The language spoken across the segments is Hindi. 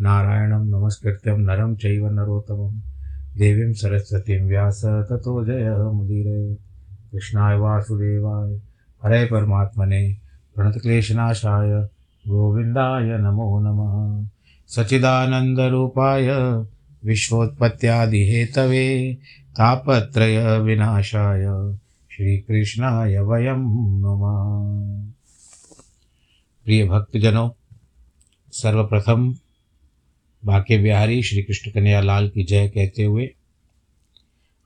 नारायणं नमस्कृत्यं नरं चैव नरोत्तमं। देवीं सरस्वतीं व्यास ततो जयमुदीरये कृष्णाय वासुदेवाय। हरे परमात्मने प्रणतक्लेशनाशाय। गोविन्दाय नमो नमः। सच्चिदानन्दरूपाय विश्वोत्पत्त्यादिहेतवे तापत्रयविनाशाय। श्रीकृष्णाय वयं नमः। प्रिय भक्तजनों सर्वप्रथम बाके बिहारी श्री कृष्ण कन्हैया लाल की जय कहते हुए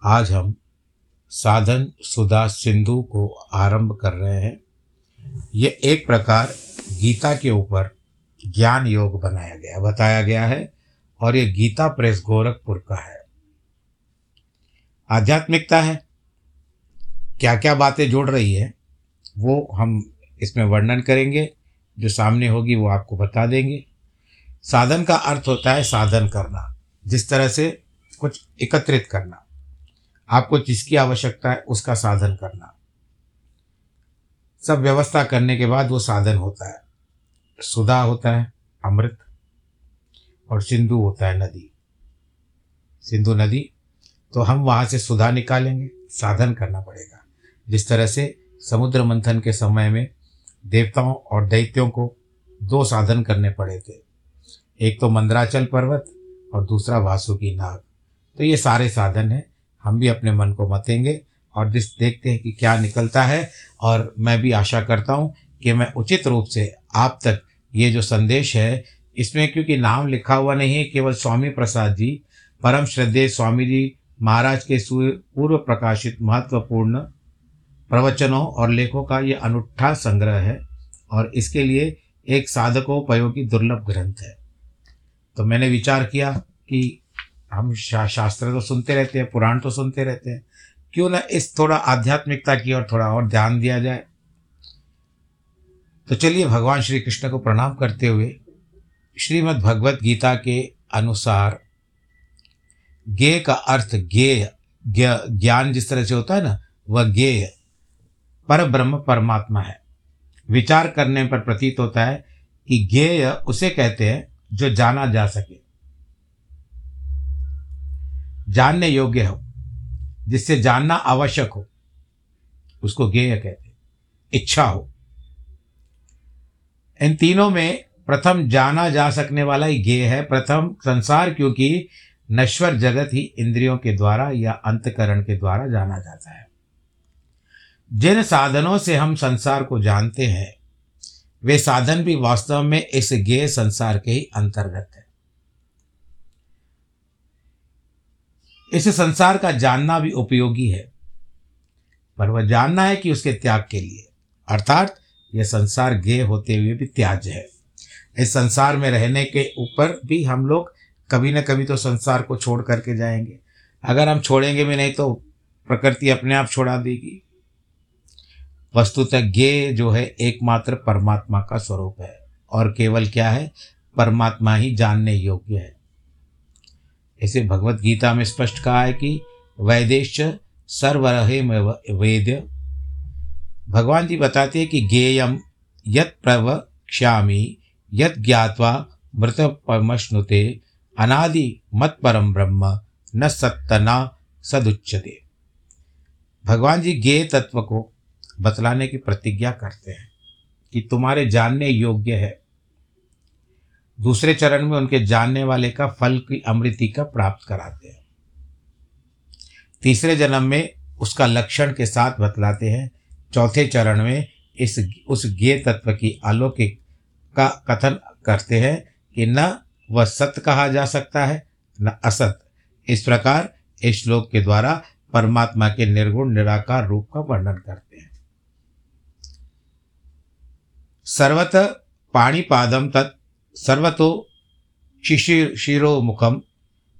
आज हम साधन सुधा सिंधु को आरंभ कर रहे हैं। ये एक प्रकार गीता के ऊपर ज्ञान योग बनाया गया, बताया गया है और ये गीता प्रेस गोरखपुर का है। आध्यात्मिकता है। क्या क्या बातें जोड़ रही है, वो हम इसमें वर्णन करेंगे। जो सामने होगी वो आपको बता देंगे। साधन का अर्थ होता है साधन करना, जिस तरह से कुछ एकत्रित करना। आपको जिसकी आवश्यकता है उसका साधन करना। सब व्यवस्था करने के बाद वो साधन होता है। सुधा होता है, अमृत, और सिंधु होता है नदी। सिंधु नदी तो हम वहाँ से सुधा निकालेंगे, साधन करना पड़ेगा। जिस तरह से समुद्र मंथन के समय में देवताओं और दैत्यों को दो साधन करने पड़े थे। एक तो मंदराचल पर्वत और दूसरा वासुकी नाग। तो ये सारे साधन हैं। हम भी अपने मन को मतेंगे और जिस देखते हैं कि क्या निकलता है और मैं भी आशा करता हूँ कि मैं उचित रूप से आप तक ये जो संदेश है, इसमें क्योंकि नाम लिखा हुआ नहीं है, केवल स्वामी प्रसाद जी, परम श्रद्धेय स्वामी जी महाराज के पूर्व प्रकाशित महत्वपूर्ण प्रवचनों और लेखों का ये अनूठा संग्रह है और इसके लिए एक साधकोपयोगी दुर्लभ ग्रंथ है। तो मैंने विचार किया कि हम शा, शास्त्र तो सुनते रहते हैं पुराण तो सुनते रहते हैं। क्यों ना इस थोड़ा आध्यात्मिकता की ओर थोड़ा और ध्यान दिया जाए। तो चलिए भगवान श्री कृष्ण को प्रणाम करते हुए श्रीमद् भगवत गीता के अनुसार ज्ञेय का अर्थ ज्ञेय ज्ञान जिस तरह से होता है ना वह ज्ञेय पर ब्रह्म परमात्मा है। विचार करने पर प्रतीत होता है कि ज्ञेय उसे कहते हैं जो जाना जा सके। जानने योग्य हो, जिससे जानना आवश्यक हो, उसको गेय कहते इच्छा हो। इन तीनों में प्रथम जाना जा सकने वाला ही गेय है। प्रथम संसार, क्योंकि नश्वर जगत ही इंद्रियों के द्वारा या अंतकरण के द्वारा जाना जाता है। जिन साधनों से हम संसार को जानते हैं वे साधन भी वास्तव में इस गेय संसार के ही अंतर्गत है। इस संसार का जानना भी उपयोगी है, पर वह जानना है कि उसके त्याग के लिए। अर्थात, यह संसार गेय होते हुए भी त्याज है। इस संसार में रहने के ऊपर भी हम लोग कभी न कभी तो संसार को छोड़ करके जाएँगे। अगर हम छोड़ेंगे भी नहीं तो प्रकृति अपने आप छोड़ा देगी। वस्तुतः ज्ञेय जो है एकमात्र परमात्मा का स्वरूप है। और केवल क्या है? परमात्मा ही जानने योग्य है। इसे भगवत गीता में स्पष्ट कहा है कि वैदेश सर्वरहे वेद। भगवान जी बताते हैं कि गेयम यत प्रवक्ष्यामी, यत ज्ञावा मृत परमश्नुते अनादि मत परम ब्रह्म न सत्तना सदुच्यते। भगवान जी गेय तत्व को बतलाने की प्रतिज्ञा करते हैं कि तुम्हारे जानने योग्य है। दूसरे चरण में उनके जानने वाले का फल की अमृति का प्राप्त कराते हैं। तीसरे जन्म में उसका लक्षण के साथ बतलाते हैं। चौथे चरण में इस, उस ज्ञे तत्व की अलौकिक का कथन करते हैं कि न वह सत्य कहा जा सकता है, न असत। इस प्रकार इस श्लोक के द्वारा परमात्मा के निर्गुण निराकार रूप का वर्णन करते हैं। सर्वत पाणीपादम तत् सर्वतो शिशिर शिरो मुखम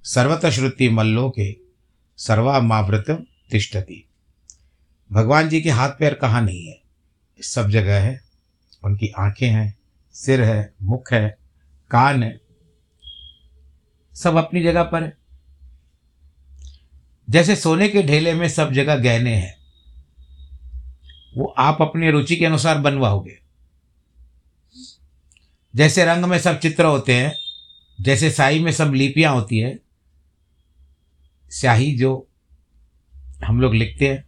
सर्वत श्रुति मल्लोके सर्वामावृत तिष्ठति। भगवान जी के हाथ पैर कहाँ नहीं है? सब जगह है। उनकी आँखें हैं, सिर है, मुख है, कान है। सब अपनी जगह पर है। जैसे सोने के ढेले में सब जगह गहने हैं, वो आप अपनी रुचि के अनुसार बनवाओगे। जैसे रंग में सब चित्र होते हैं, जैसे साई में सब लिपियाँ होती है, स्याही जो हम लोग लिखते हैं,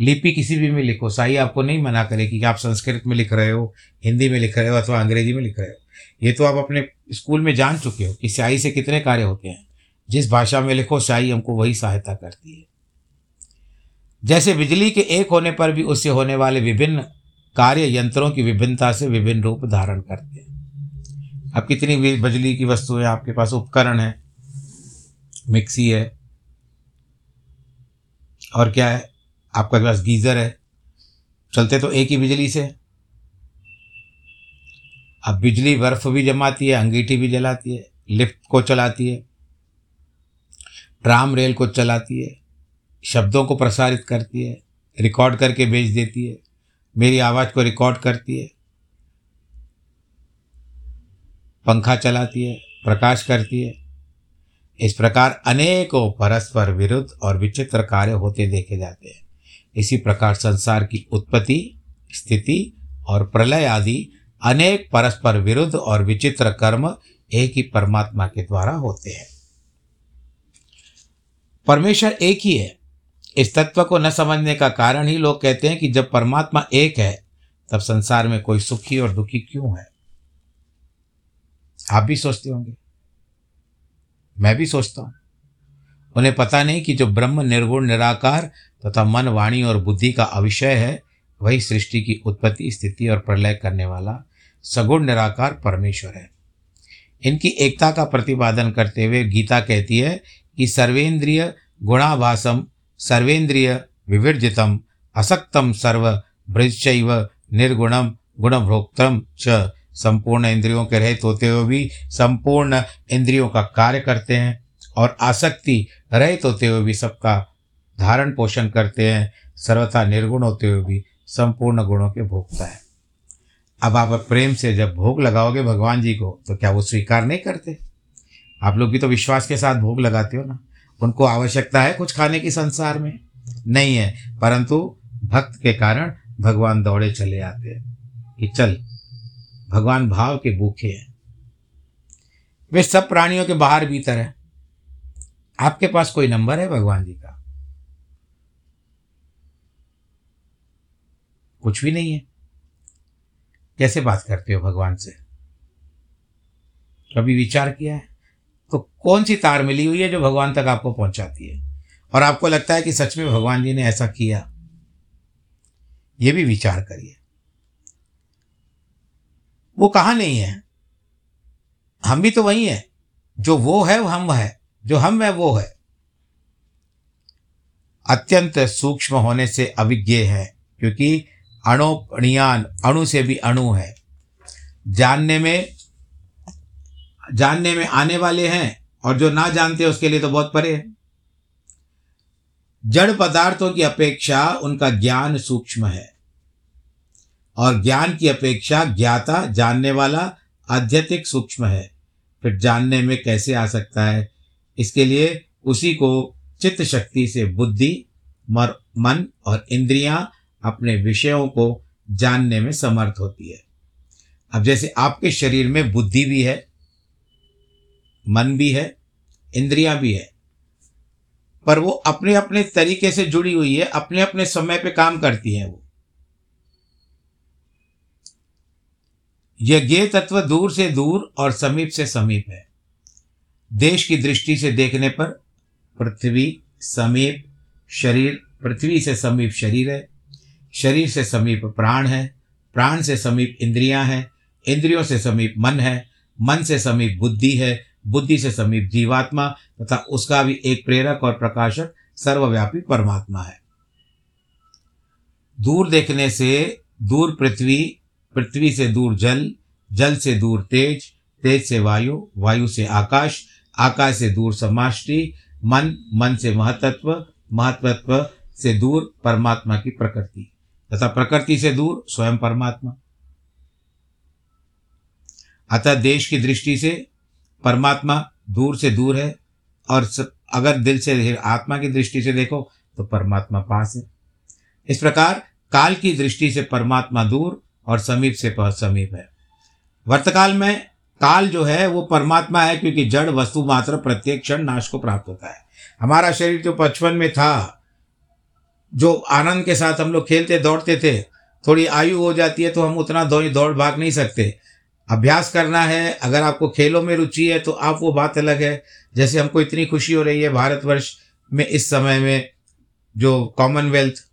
लिपि किसी भी में लिखो। साई आपको नहीं मना करेगी कि आप संस्कृत में लिख रहे हो, हिंदी में लिख रहे हो अथवा अंग्रेज़ी में लिख रहे हो। ये तो आप अपने स्कूल में जान चुके हो कि स्याही से कितने कार्य होते हैं। जिस भाषा में लिखो, स्याही हमको वही सहायता करती है। जैसे बिजली के एक होने पर भी उससे होने वाले विभिन्न कार्य यंत्रों की विभिन्नता से विभिन्न रूप धारण करते हैं। अब कितनी भी बिजली की वस्तुएँ आपके पास उपकरण है, मिक्सी है, और क्या है? आपके पास गीज़र है। चलते तो एक ही बिजली से। अब बिजली बर्फ़ भी जमाती है, अंगीठी भी जलाती है, लिफ्ट को चलाती है, ट्राम रेल को चलाती है, शब्दों को प्रसारित करती है, रिकॉर्ड करके भेज देती है। मेरी आवाज़ को रिकॉर्ड करती है, पंखा चलाती है, प्रकाश करती है। इस प्रकार अनेकों परस्पर विरुद्ध और विचित्र कार्य होते देखे जाते हैं। इसी प्रकार संसार की उत्पत्ति, स्थिति और प्रलय आदि अनेक परस्पर विरुद्ध और विचित्र कर्म एक ही परमात्मा के द्वारा होते हैं। परमेश्वर एक ही है। इस तत्व को न समझने का कारण ही लोग कहते हैं कि जब परमात्मा एक है, तब संसार में कोई सुखी और दुखी क्यों है? आप भी सोचते होंगे। मैं भी सोचता हूँ। उन्हें पता नहीं कि जो ब्रह्म निर्गुण, निराकार तथा मन, वाणी और बुद्धि का अविषय है, वही सृष्टि की उत्पत्ति, स्थिति और प्रलय करने वाला सगुण, निराकार परमेश्वर है। इनकी एकता का प्रतिपादन करते हुए गीता कहती है कि सर्वेंद्रिय गुणाभासम सर्वेंद्रिय विवर्जितम, असक्तम सर्व भृशैव निर्गुणम, गुणभोक्तम च। संपूर्ण इंद्रियों के रहित होते हुए भी संपूर्ण इंद्रियों का कार्य करते हैं और आसक्ति रहित होते हुए भी सबका धारण पोषण करते हैं। सर्वथा निर्गुण होते हुए भी संपूर्ण गुणों के भोगता है। अब आप प्रेम से जब भोग लगाओगे भगवान जी को तो क्या वो स्वीकार नहीं करते? आप लोग भी तो विश्वास के साथ भोग लगाते हो ना। उनको आवश्यकता है कुछ खाने की संसार में? नहीं है। परंतु भक्त के कारण भगवान दौड़े चले आते हैं कि चल, भगवान भाव के भूखे हैं। वे सब प्राणियों के बाहर भीतर है। आपके पास कोई नंबर है भगवान जी का? कुछ भी नहीं है। कैसे बात करते हो भगवान से? कभी विचार किया है? तो कौन सी तार मिली हुई है जो भगवान तक आपको पहुंचाती है? और आपको लगता है कि सच में भगवान जी ने ऐसा किया? ये भी विचार करिए। वो कहाँ नहीं है? हम भी तो वही हैं। जो वो है, वो हम है। जो हम है, वो है। अत्यंत सूक्ष्म होने से अविज्ञ है, क्योंकि अणोपणियान अणु से भी अणु है। जानने में जानने में आने वाले हैं और जो ना जानते उसके लिए तो बहुत परे है। जड़ पदार्थों की अपेक्षा उनका ज्ञान सूक्ष्म है और ज्ञान की अपेक्षा ज्ञाता जानने वाला अध्यतिक सूक्ष्म है। फिर जानने में कैसे आ सकता है? इसके लिए उसी को चित्त शक्ति से बुद्धि, मर, मन और इंद्रियाँ अपने विषयों को जानने में समर्थ होती है। अब जैसे आपके शरीर में बुद्धि भी है मन भी है, इंद्रियाँ भी है। पर वो अपने अपने तरीके से जुड़ी हुई है अपने अपने समय पे काम करती है वो। यज्ञ तत्व दूर से दूर और समीप से समीप है। देश की दृष्टि से देखने पर पृथ्वी समीप शरीर, पृथ्वी से समीप शरीर है। शरीर से समीप प्राण है, प्राण से समीप इंद्रियाँ हैं, इंद्रियों से समीप मन है, मन से समीप बुद्धि है बुद्धि से समीप जीवात्मा तथा उसका भी एक प्रेरक और प्रकाशक सर्वव्यापी परमात्मा है। दूर देखने से दूर पृथ्वी पृथ्वी से दूर जल जल से दूर तेज तेज से वायु वायु से आकाश आकाश से दूर समाष्टि, मन मन से महतत्व महत्वत्व से दूर परमात्मा की प्रकृति तथा प्रकृति से दूर स्वयं परमात्मा। अतः देश की दृष्टि से परमात्मा दूर से दूर है और अगर दिल से, आत्मा की दृष्टि से देखो तो परमात्मा पास है। इस प्रकार काल की दृष्टि से परमात्मा दूर और समीप से समीप है। वर्तकाल में काल जो है, वो परमात्मा है, क्योंकि जड़ वस्तु मात्र प्रत्येक क्षण नाश को प्राप्त होता है। हमारा शरीर जो बचपन में था, जो आनंद के साथ हम लोग खेलते, दौड़ते थे, थोड़ी आयु हो जाती है तो हम उतना दौड़ भाग नहीं सकते। अभ्यास करना है, अगर आपको खेलों में रुचि है तो आप वो बात अलग है। जैसे हमको इतनी खुशी हो रही है भारतवर्ष में इस समय में, जो कॉमनवेल्थ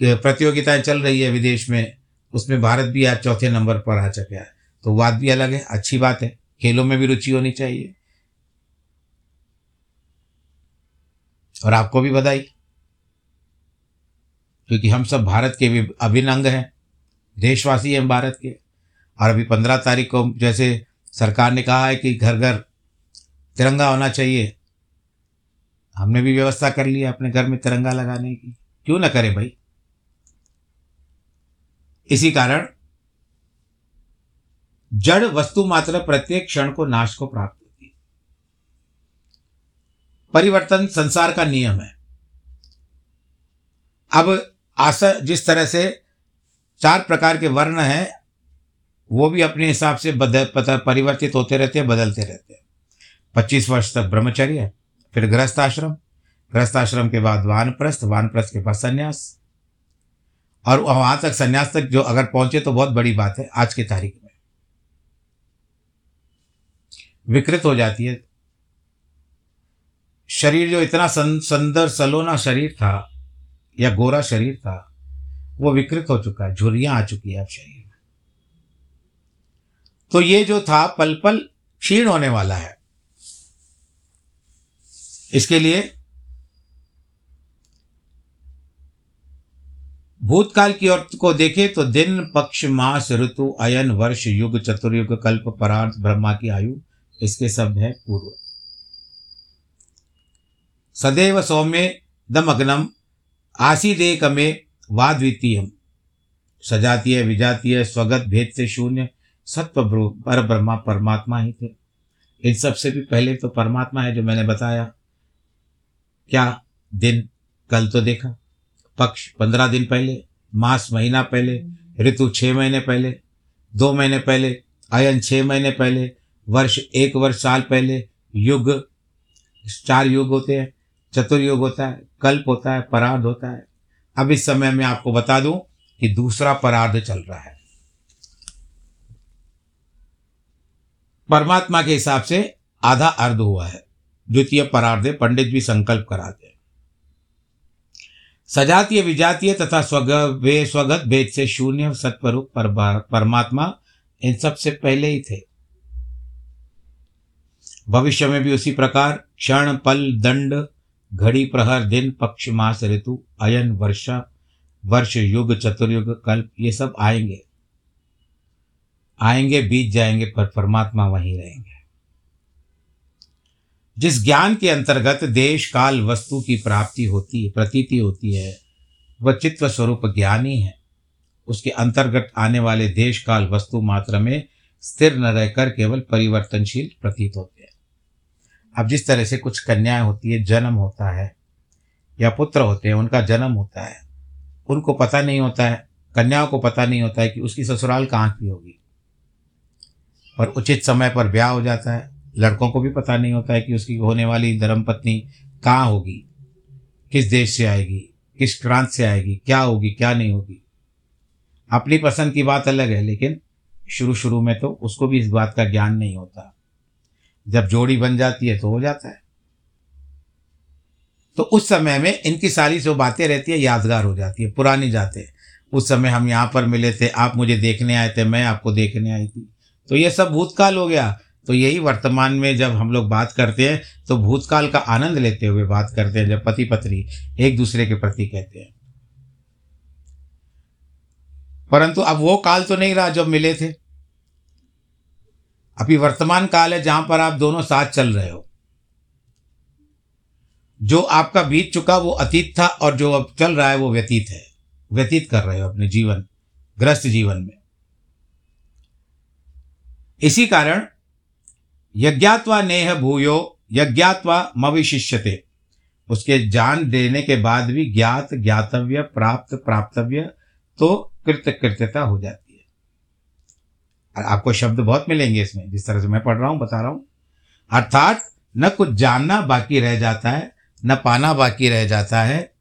प्रतियोगिताएँ चल रही है विदेश में, उसमें भारत भी आज चौथे नंबर पर आ चुका है। तो बात भी अलग है, अच्छी बात है, खेलों में भी रुचि होनी चाहिए। और आपको भी बधाई, क्योंकि हम सब भारत के भी अभिन्न अंग हैं, देशवासी हैं भारत के। और अभी पंद्रह तारीख को जैसे सरकार ने कहा है कि घर घर तिरंगा होना चाहिए। हमने भी व्यवस्था कर ली अपने घर में तिरंगा लगाने की। क्यों ना करें भाई? इसी कारण जड़ वस्तु मात्र प्रत्येक क्षण को नाश को प्राप्त होती है। परिवर्तन संसार का नियम है। अब आशा जिस तरह से चार प्रकार के वर्ण हैं वो भी अपने हिसाब से बदल, पता, परिवर्तित होते रहते हैं, बदलते रहते हैं। पच्चीस वर्ष तक ब्रह्मचर्य फिर गृहस्थ आश्रम। गृहस्थ आश्रम के बाद वानप्रस्थ वानप्रस्थ के बाद संन्यास। और वहाँ तक संन्यास तक जो अगर पहुँचे तो बहुत बड़ी बात है, आज की तारीख में। विकृत हो जाती है। शरीर जो इतना सुंदर, सलोना शरीर था, या गोरा शरीर था, वो विकृत हो चुका है झुरियाँ आ चुकी है अब शरीर। तो ये जो था पल पल क्षीण होने वाला है। इसके लिए भूतकाल की ओर को देखे तो दिन, पक्ष, मास, ऋतु, अयन, वर्ष, युग, चतुर्युग, कल्प, परार्थ, ब्रह्मा की आयु, इसके शब्द है पूर्व। सदैव सौम्य दमग्नम आसीदेक में वाद्वितीय सजातीय, विजातीय, स्वगत भेद से शून्य सत्व पर ब्रह्मा, परमात्मा ही थे। इन सबसे भी पहले तो परमात्मा है जो मैंने बताया। क्या दिन, कल तो देखा। पक्ष पंद्रह दिन पहले, मास महीना पहले, ऋतु छः महीने पहले, दो महीने पहले, अयन छः महीने पहले, वर्ष एक वर्ष साल पहले, युग, चार युग होते हैं, चतुर्युग होता है, कल्प होता है, परार्ध होता है। अब इस समय मैं आपको बता दूँ कि दूसरा परार्ध चल रहा है। परमात्मा के हिसाब से आधा अर्ध हुआ है। द्वितीय परार्धे पंडित भी संकल्प कराते हैं। सजातीय विजातीय तथा स्वग वे स्वगत भेद से शून्य सत्वरूप पर, परमात्मा इन सबसे पहले ही थे। भविष्य में भी उसी प्रकार क्षण पल दंड घड़ी प्रहर दिन पक्ष मास ऋतु अयन वर्षा वर्ष युग चतुर्युग कल्प ये सब आएँगे। आएँगे, बीत जाएँगे, पर परमात्मा वहीं रहेंगे। जिस ज्ञान के अंतर्गत देश, काल, वस्तु की प्राप्ति होती है, प्रतीति होती है, वह चित्त स्वरूप ज्ञान ही। है उसके अंतर्गत आने वाले देश, काल, वस्तु मात्र में स्थिर न रहकर केवल परिवर्तनशील प्रतीत होते हैं। अब जिस तरह से कुछ कन्याएँ होती है, जन्म होता है, या पुत्र होते हैं, उनका जन्म होता है, उनको पता नहीं होता है, कन्याओं को पता नहीं होता है कि उसकी ससुराल कहाँ की होगी। और उचित समय पर ब्याह हो जाता है। लड़कों को भी पता नहीं होता है कि उसकी होने वाली धर्मपत्नी कहाँ होगी, किस देश से आएगी, किस प्रांत से आएगी, क्या होगी, क्या नहीं होगी। अपनी पसंद की बात अलग है, लेकिन शुरू शुरू में तो उसको भी इस बात का ज्ञान नहीं होता। जब जोड़ी बन जाती है तो हो जाता है। तो उस समय में इनकी सारी जो बातें रहती है, यादगार हो जाती है, पुरानी जाते उस समय हम यहाँ पर मिले थे, आप मुझे देखने आए थे, मैं आपको देखने आई थी। तो ये सब भूतकाल हो गया। तो यही वर्तमान में जब हम लोग बात करते हैं तो भूतकाल का आनंद लेते हुए बात करते हैं, जब पति पत्नी एक दूसरे के प्रति कहते हैं। परंतु अब वो काल तो नहीं रहा जब मिले थे। अभी वर्तमान काल है जहाँ पर आप दोनों साथ चल रहे हो। जो आपका बीत चुका वो अतीत था और जो अब चल रहा है वो व्यतीत है। व्यतीत कर रहे हो अपने जीवन, ग्रस्त जीवन में। इसी कारण यज्ञात्वा नेह भूयो, यज्ञात्वा मविशिष्यते। उसके जान देने के बाद भी ज्ञात, ज्ञातव्य, प्राप्त, प्राप्तव्य तो कृत कृत्यता हो जाती है। आपको शब्द बहुत मिलेंगे इसमें, जिस तरह से मैं पढ़ रहा हूँ, बता रहा हूँ। अर्थात न कुछ जानना बाकी रह जाता है, न पाना बाकी रह जाता है,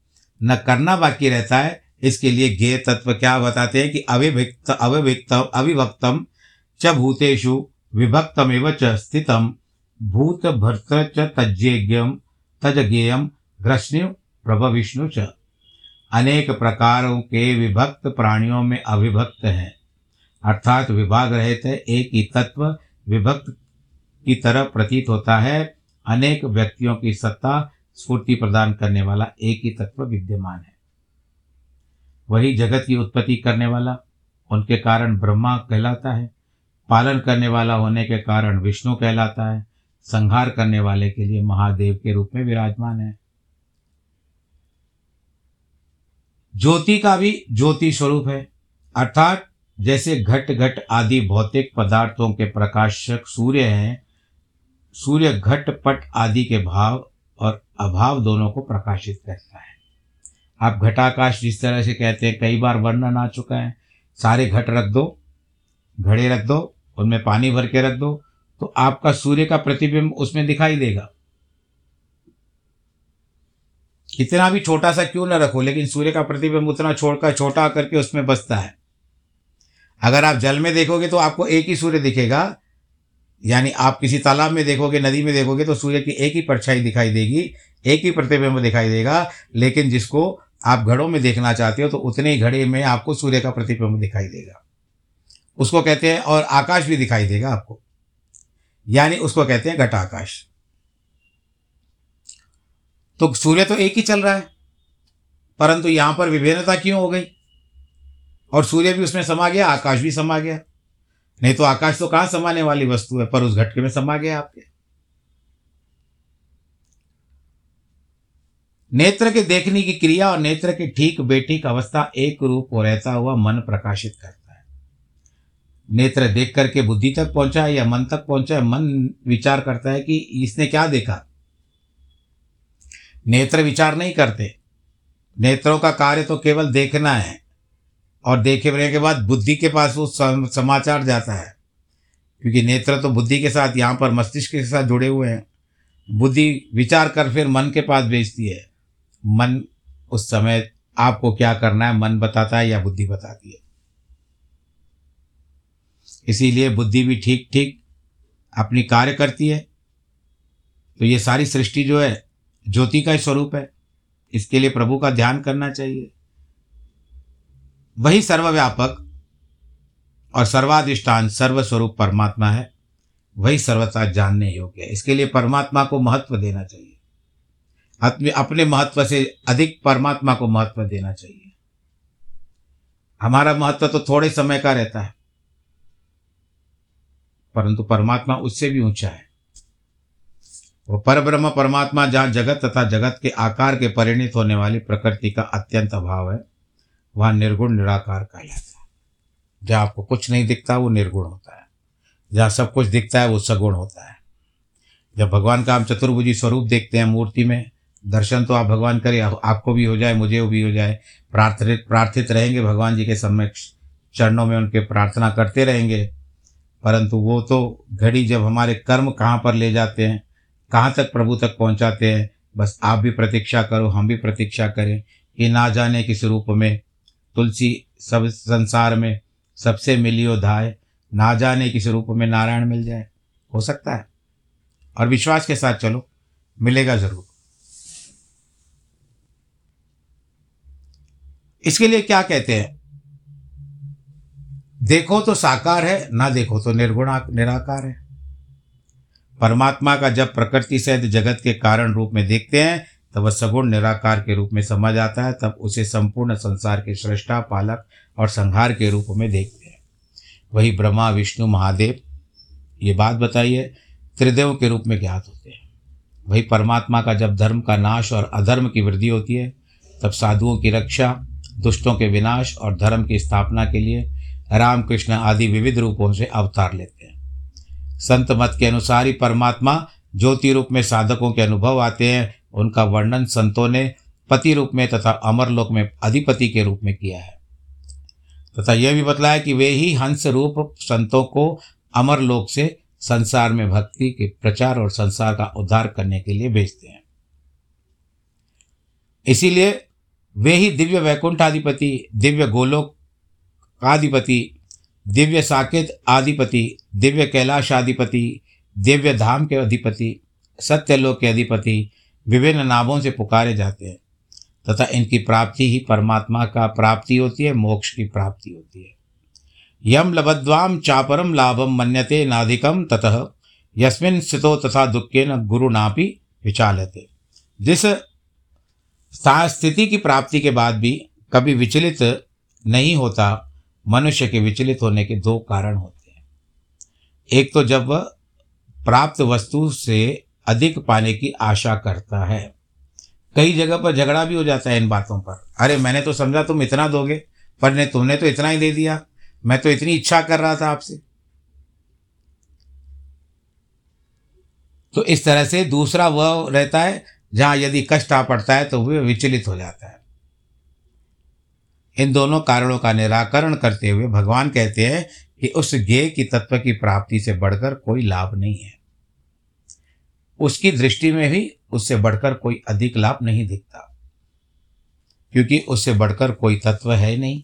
न करना बाकी रहता है। इसके लिए ज्ञेय तत्व क्या बताते हैं कि अविभिक्त अविभिक्त अविभक्तम च भूतेषु विभक्तमेव च स्थितम। भूत भर्त च तज्ञेयम तजज्ञेयम घृष्णु प्रभविष्णु च। अनेक प्रकारों के विभक्त प्राणियों में अविभक्त है। अर्थात विभाग रहित एक ही तत्व विभक्त की तरह प्रतीत होता है। अनेक व्यक्तियों की सत्ता स्फूर्ति प्रदान करने वाला एक ही तत्व विद्यमान है। वही जगत की उत्पत्ति करने वाला, उनके कारण ब्रह्मा कहलाता है। पालन करने वाला होने के कारण विष्णु कहलाता है। संहार करने वाले के लिए महादेव के रूप में विराजमान है। ज्योति का भी ज्योति स्वरूप है। अर्थात जैसे घट घट आदि भौतिक पदार्थों के प्रकाशक सूर्य हैं, सूर्य घट पट आदि के भाव और अभाव दोनों को प्रकाशित करता है। आप घटाकाश जिस तरह से कहते हैं, कई बार वर्णन आ चुका है। सारे घट रख दो, घड़े रख दो उनमें पानी भर के रख दो तो आपका सूर्य का प्रतिबिंब उसमें दिखाई देगा। कितना भी छोटा सा क्यों ना रखो, लेकिन सूर्य का प्रतिबिंब उतना छोड़कर, छोटा करके उसमें बसता है। अगर आप जल में देखोगे तो आपको एक ही सूर्य दिखेगा, यानी आप किसी तालाब में देखोगे, नदी में देखोगे तो सूर्य की एक ही परछाई दिखाई देगी, एक ही प्रतिबिंब दिखाई देगा, लेकिन जिसको आप घड़ों में देखना चाहते हो तो उतने ही घड़े में आपको सूर्य का प्रतिबिंब दिखाई देगा। उसको कहते हैं, और आकाश भी दिखाई देगा आपको। यानी उसको कहते हैं घट आकाश। तो सूर्य तो एक ही चल रहा है, परंतु यहाँ पर विभिन्नता क्यों हो गई? और सूर्य भी उसमें समा गया, आकाश भी समा गया। नहीं तो आकाश तो कहाँ समाने वाली वस्तु है, पर उस घटके में समा गया आपके। नेत्र के देखने की क्रिया और नेत्र के ठीक बेठीक अवस्था एक रूप हो रहता हुआ मन प्रकाशित करता नेत्र देख करके बुद्धि तक पहुँचा है या मन तक पहुँचा है मन विचार करता है कि इसने क्या देखा? नेत्र विचार नहीं करते। नेत्रों का कार्य तो केवल देखना है और देखे के बाद बुद्धि के पास वो समाचार जाता है। क्योंकि नेत्र तो बुद्धि के साथ यहाँ पर मस्तिष्क के साथ जुड़े हुए हैं। बुद्धि विचार कर फिर मन के पास भेजती है। मन उस समय आपको क्या करना है, मन बताता है या बुद्धि बताती है। इसीलिए बुद्धि भी ठीक ठीक अपनी कार्य करती है। तो ये सारी सृष्टि जो है, ज्योति का ही स्वरूप है। इसके लिए प्रभु का ध्यान करना चाहिए। वही सर्वव्यापक और सर्वाधिष्ठान सर्वस्वरूप परमात्मा है, वही सर्वथा जानने योग्य है। इसके लिए परमात्मा को महत्व देना चाहिए। अपने अपने महत्व से अधिक परमात्मा को महत्व देना चाहिए। हमारा महत्व तो थोड़े समय का रहता है। परंतु परमात्मा उससे भी ऊँचा है। वो परब्रह्म परमात्मा जहाँ जगत तथा जगत के आकार के परिणित होने वाली प्रकृति का अत्यंत अभाव है, वहाँ निर्गुण निराकार कहलाता है। जहाँ आपको कुछ नहीं दिखता, वो निर्गुण होता है। जहाँ सब कुछ दिखता है, वो सगुण होता है। जब भगवान का हम चतुर्भुजी स्वरूप देखते हैं मूर्ति में, दर्शन तो आप भगवान करें आपको भी हो जाए, मुझे भी हो जाए, प्रार्थित प्रार्थित रहेंगे भगवान जी के समक्ष, चरणों में उनके प्रार्थना करते रहेंगे परंतु वो तो घड़ी जब हमारे कर्म कहाँ पर ले जाते हैं, कहाँ तक प्रभु तक पहुँचाते हैं, बस आप भी प्रतीक्षा करो, हम भी प्रतीक्षा करें। कि ना जाने किस रूप में, तुलसी सब संसार में सबसे मिलियो धाय ना जाने किस रूप में नारायण मिल जाए। हो सकता है। और विश्वास के साथ चलो, मिलेगा ज़रूर। इसके लिए क्या कहते हैं? देखो तो साकार है, ना देखो तो निर्गुणा, निराकार है। परमात्मा का जब प्रकृति सहित जगत के कारण रूप में देखते हैं, तब वह सगुण निराकार के रूप में समझ आता है, तब उसे संपूर्ण संसार के श्रेष्ठा पालक और संहार के रूप में देखते हैं। वही ब्रह्मा, विष्णु, महादेव, ये बात बताइए, त्रिदेव के रूप में ज्ञात होते हैं। वही परमात्मा का जब धर्म का नाश और अधर्म की वृद्धि होती है, तब साधुओं की रक्षा, दुष्टों के विनाश और धर्म की स्थापना के लिए रामकृष्ण आदि विविध रूपों से अवतार लेते हैं। संत मत के अनुसार ही परमात्मा ज्योति रूप में साधकों के अनुभव आते हैं। उनका वर्णन संतों ने पति रूप में तथा अमरलोक में अधिपति के रूप में किया है। तथा यह भी बतलाया कि वे ही हंस रूप संतों को अमरलोक से संसार में भक्ति के प्रचार और संसार का उद्धार करने के लिए भेजते हैं। इसीलिए वे ही दिव्य वैकुंठाधिपति दिव्य गोलोक आधिपति, दिव्य साकेत आधिपति, दिव्य कैलाश आधिपति, दिव्य धाम के अधिपति, सत्यलोक के अधिपति, विभिन्न नामों से पुकारे जाते हैं। तथा इनकी प्राप्ति ही परमात्मा का प्राप्ति होती है, मोक्ष की प्राप्ति होती है। यम लभद्वाम चापरम लाभम मन्यते नाधिकम ततः, यस्मिन स्थितो तथा दुखे न गुरुनापि विचालते जिस स्थिति की प्राप्ति के बाद भी कभी विचलित नहीं होता मनुष्य के विचलित होने के दो कारण होते हैं। एक तो जब वह प्राप्त वस्तु से अधिक पाने की आशा करता है। कई जगह पर झगड़ा भी हो जाता है इन बातों पर। अरे, मैंने तो समझा तुम इतना दोगे, पर ने तुमने तो इतना ही दे दिया। मैं तो इतनी इच्छा कर रहा था आपसे। तो इस तरह से दूसरा वह रहता है जहाँ यदि कष्ट आ पड़ता है तो वह विचलित हो जाता है। इन दोनों कारणों का निराकरण करते हुए भगवान कहते हैं कि उस ज्ञेय की तत्व की प्राप्ति से बढ़कर कोई लाभ नहीं है। उसकी दृष्टि में भी उससे बढ़कर कोई अधिक लाभ नहीं दिखता, क्योंकि उससे बढ़कर कोई तत्व है नहीं।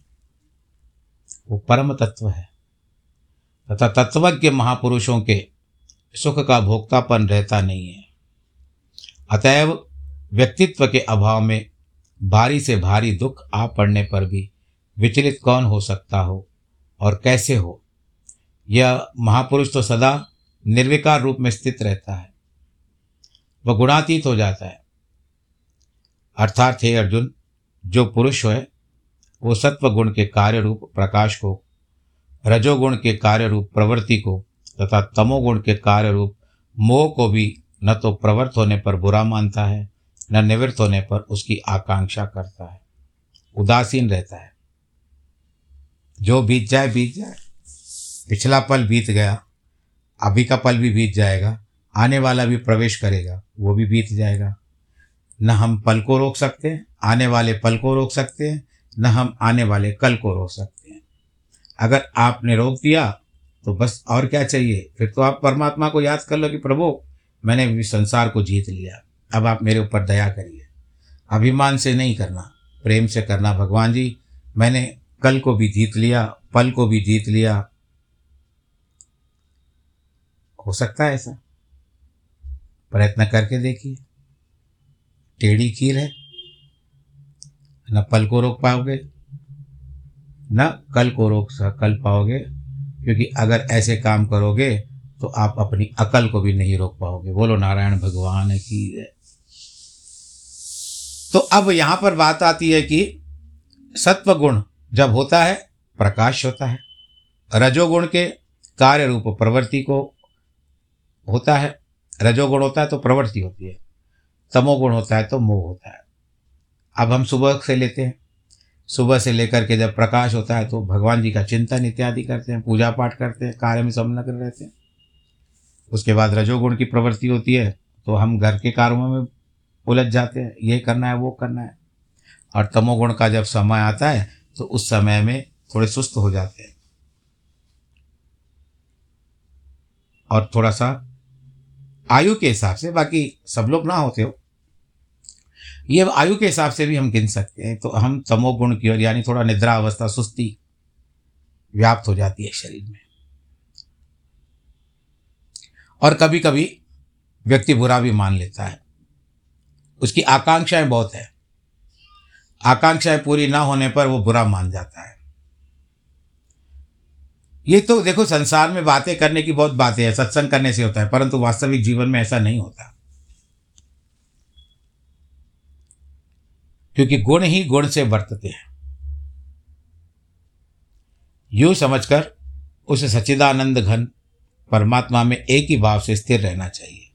वो परम तत्व है। तथा तत्वज्ञ महापुरुषों के सुख का भोक्तापन रहता नहीं है। अतएव व्यक्तित्व के अभाव में भारी से भारी दुख आ पड़ने पर भी विचलित कौन हो सकता हो और कैसे हो? यह महापुरुष तो सदा निर्विकार रूप में स्थित रहता है। वह गुणातीत हो जाता है। अर्थात हे अर्जुन, जो पुरुष है वो सत्व गुण के कार्य रूप प्रकाश को, रजोगुण के कार्य रूप प्रवृत्ति को तथा तमोगुण के कार्य रूप मोह को भी न तो प्रवृत्त होने पर बुरा मानता है न निवृत्त होने पर उसकी आकांक्षा करता है। उदासीन रहता है। जो बीत जाए बीत जाए। पिछला पल बीत गया, अभी का पल भी बीत जाएगा, आने वाला भी प्रवेश करेगा, वो भी बीत जाएगा। न हम पल को रोक सकते हैं, आने वाले पल को रोक सकते हैं, न हम आने वाले कल को रोक सकते हैं। अगर आपने रोक दिया तो बस और क्या चाहिए? फिर तो आप परमात्मा को याद कर लो कि प्रभु, मैंने भी संसार को जीत लिया। अब आप मेरे ऊपर दया करिए। अभिमान से नहीं करना, प्रेम से करना भगवान जी। मैंने कल को भी जीत लिया, पल को भी जीत लिया। हो सकता है ऐसा। प्रयत्न करके देखिए। टेढ़ी खीर है। न पल को रोक पाओगे, न कल को रोक कल पाओगे, क्योंकि अगर ऐसे काम करोगे तो आप अपनी अकल को भी नहीं रोक पाओगे। बोलो, नारायण भगवान की है तो अब यहाँ पर बात आती है कि सत्व गुण जब होता है, प्रकाश होता है। रजोगुण के कार्य रूप प्रवृत्ति को होता है। रजोगुण होता है तो प्रवृत्ति होती है। तमोगुण होता है तो मोह होता है। अब हम सुबह से लेते हैं। सुबह से लेकर के जब प्रकाश होता है तो भगवान जी का चिंतन इत्यादि करते हैं, पूजा पाठ करते हैं, कार्य में संलग्न रहते हैं। उसके बाद रजोगुण की प्रवृत्ति होती है तो हम घर के कार्यों में उलझ जाते हैं, ये करना है, वो करना है। और तमोगुण का जब समय आता है तो उस समय में थोड़े सुस्त हो जाते हैं। और थोड़ा सा आयु के हिसाब से, बाकी सब लोग ना होते हो। ये आयु के हिसाब से भी हम गिन सकते हैं तो हम तमोगुण की ओर, यानी थोड़ा निद्रा अवस्था सुस्ती व्याप्त हो जाती है शरीर में। और कभी कभी व्यक्ति बुरा भी मान लेता है। उसकी आकांक्षाएँ बहुत है। आकांक्षाएँ पूरी ना होने पर वो बुरा मान जाता है। ये तो देखो, संसार में बातें करने की बहुत बातें हैं, सत्संग करने से होता है, परंतु वास्तविक जीवन में ऐसा नहीं होता। क्योंकि गुण ही गुण से वर्तते हैं। यूँ समझकर उस सच्चिदानंद घन परमात्मा में एक ही भाव से स्थिर रहना चाहिए।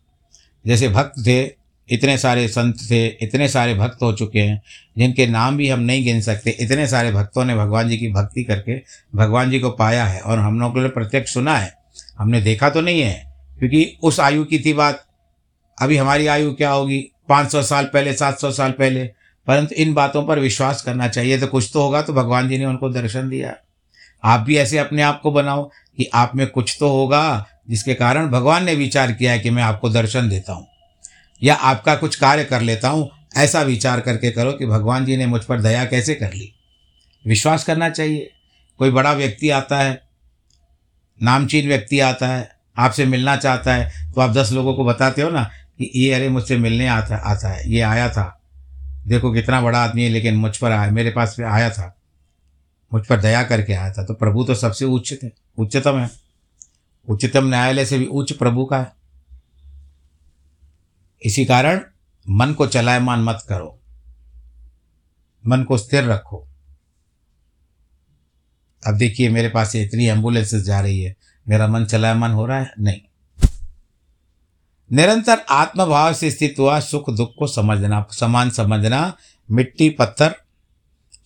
जैसे भक्त थे इतने सारे संत थे, इतने सारे भक्त हो चुके हैं, जिनके नाम भी हम नहीं गिन सकते, इतने सारे भक्तों ने भगवान जी की भक्ति करके भगवान जी को पाया है और हम लोगों ने प्रत्यक्ष सुना है। हमने देखा तो नहीं है, क्योंकि उस आयु की थी बात। अभी हमारी आयु क्या होगी? पाँच सौ साल पहले, सात सौ साल पहले। परंतु इन बातों पर विश्वास करना चाहिए तो कुछ तो होगा तो भगवान जी ने उनको दर्शन दिया। आप भी ऐसे अपने आप को बनाओ कि आप में कुछ तो होगा, जिसके कारण भगवान ने विचार किया है कि मैं आपको दर्शन देता हूँ। या आपका कुछ कार्य कर लेता हूँ, ऐसा विचार करके करो कि भगवान जी ने मुझ पर दया कैसे कर ली। विश्वास करना चाहिए। कोई बड़ा व्यक्ति आता है, नामचीन व्यक्ति आता है, आपसे मिलना चाहता है तो आप दस लोगों को बताते हो ना कि ये अरे मुझसे मिलने आता आता है, ये आया था। देखो कितना बड़ा आदमी है, लेकिन मुझ पर आया, मेरे पास में आया था। मुझ पर दया करके आया था। तो प्रभु तो सबसे उच्च थे उच्चतम है। उच्चतम न्यायालय से भी उच्च प्रभु का है। इसी कारण मन को चलायमान मत करो। मन को स्थिर रखो। अब देखिए, मेरे पास इतनी एम्बुलेंसेस जा रही है। मेरा मन चलायमान हो रहा है? नहीं। निरंतर आत्मभाव से स्थित हुआ सुख दुख को समझना, समान समझना, मिट्टी, पत्थर,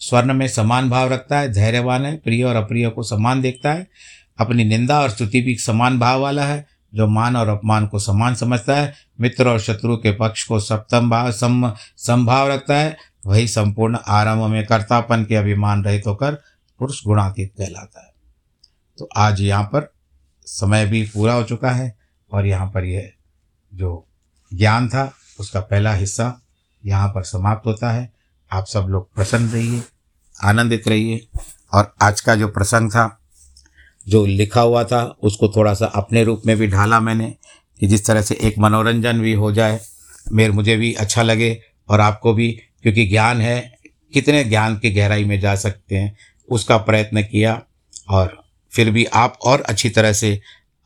स्वर्ण में समान भाव रखता है, धैर्यवान है, प्रिय और अप्रिय को समान देखता है, अपनी निंदा और स्तुति भी समान भाव वाला है। जो मान और अपमान को समान समझता है, मित्र और शत्रु के पक्ष को सप्तम भाव सम संभाव रखता है, वही संपूर्ण आरंभ में कर्तापन के अभिमान रहित होकर पुरुष गुणातीत कहलाता है। तो आज यहाँ पर समय भी पूरा हो चुका है और यहाँ पर यह जो ज्ञान था, उसका पहला हिस्सा यहाँ पर समाप्त होता है। आप सब लोग प्रसन्न रहिए, आनंदित रहिए और आज का जो प्रसंग था जो लिखा हुआ था, उसको थोड़ा सा अपने रूप में भी ढाला मैंने, कि जिस तरह से एक मनोरंजन भी हो जाए। मेरे, मुझे भी अच्छा लगे और आपको भी, क्योंकि ज्ञान है, कितने ज्ञान की गहराई में जा सकते हैं, उसका प्रयत्न किया और फिर भी आप और अच्छी तरह से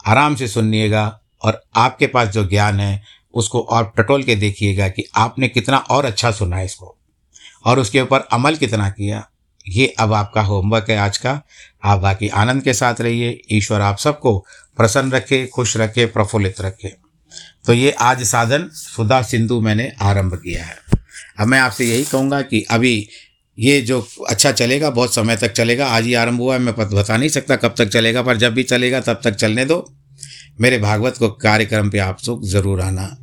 आराम से सुनिएगा और आपके पास जो ज्ञान है, उसको और टटोल के देखिएगा कि आपने कितना और अच्छा सुना है इसको। और उसके ऊपर अमल कितना किया। ये अब आपका होमवर्क है आज का। आप बाकी आनंद के साथ रहिए। ईश्वर आप सबको प्रसन्न रखे, खुश रखे, प्रफुल्लित रखे। तो ये आज साधन सुधा सिंधु मैंने आरंभ किया है। अब मैं आपसे यही कहूँगा कि अभी ये जो अच्छा चलेगा, बहुत समय तक चलेगा। आज ही आरंभ हुआ है, मैं बता नहीं सकता कब तक चलेगा, पर जब भी चलेगा तब तक चलने दो। मेरे भागवत को कार्यक्रम पे आप सब ज़रूर आना।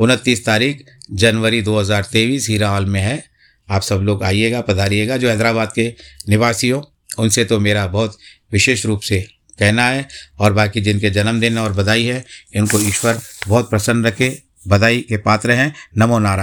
उनतीस तारीख, जनवरी 2023 हीरा हॉल में है। आप सब लोग आइएगा, पधारिएगा, जो हैदराबाद के निवासी हो, उनसे तो मेरा बहुत विशेष रूप से कहना है और बाकी जिनके जन्मदिन और बधाई है, इनको ईश्वर बहुत प्रसन्न रखे, बधाई के पात्र हैं। नमो नारायण।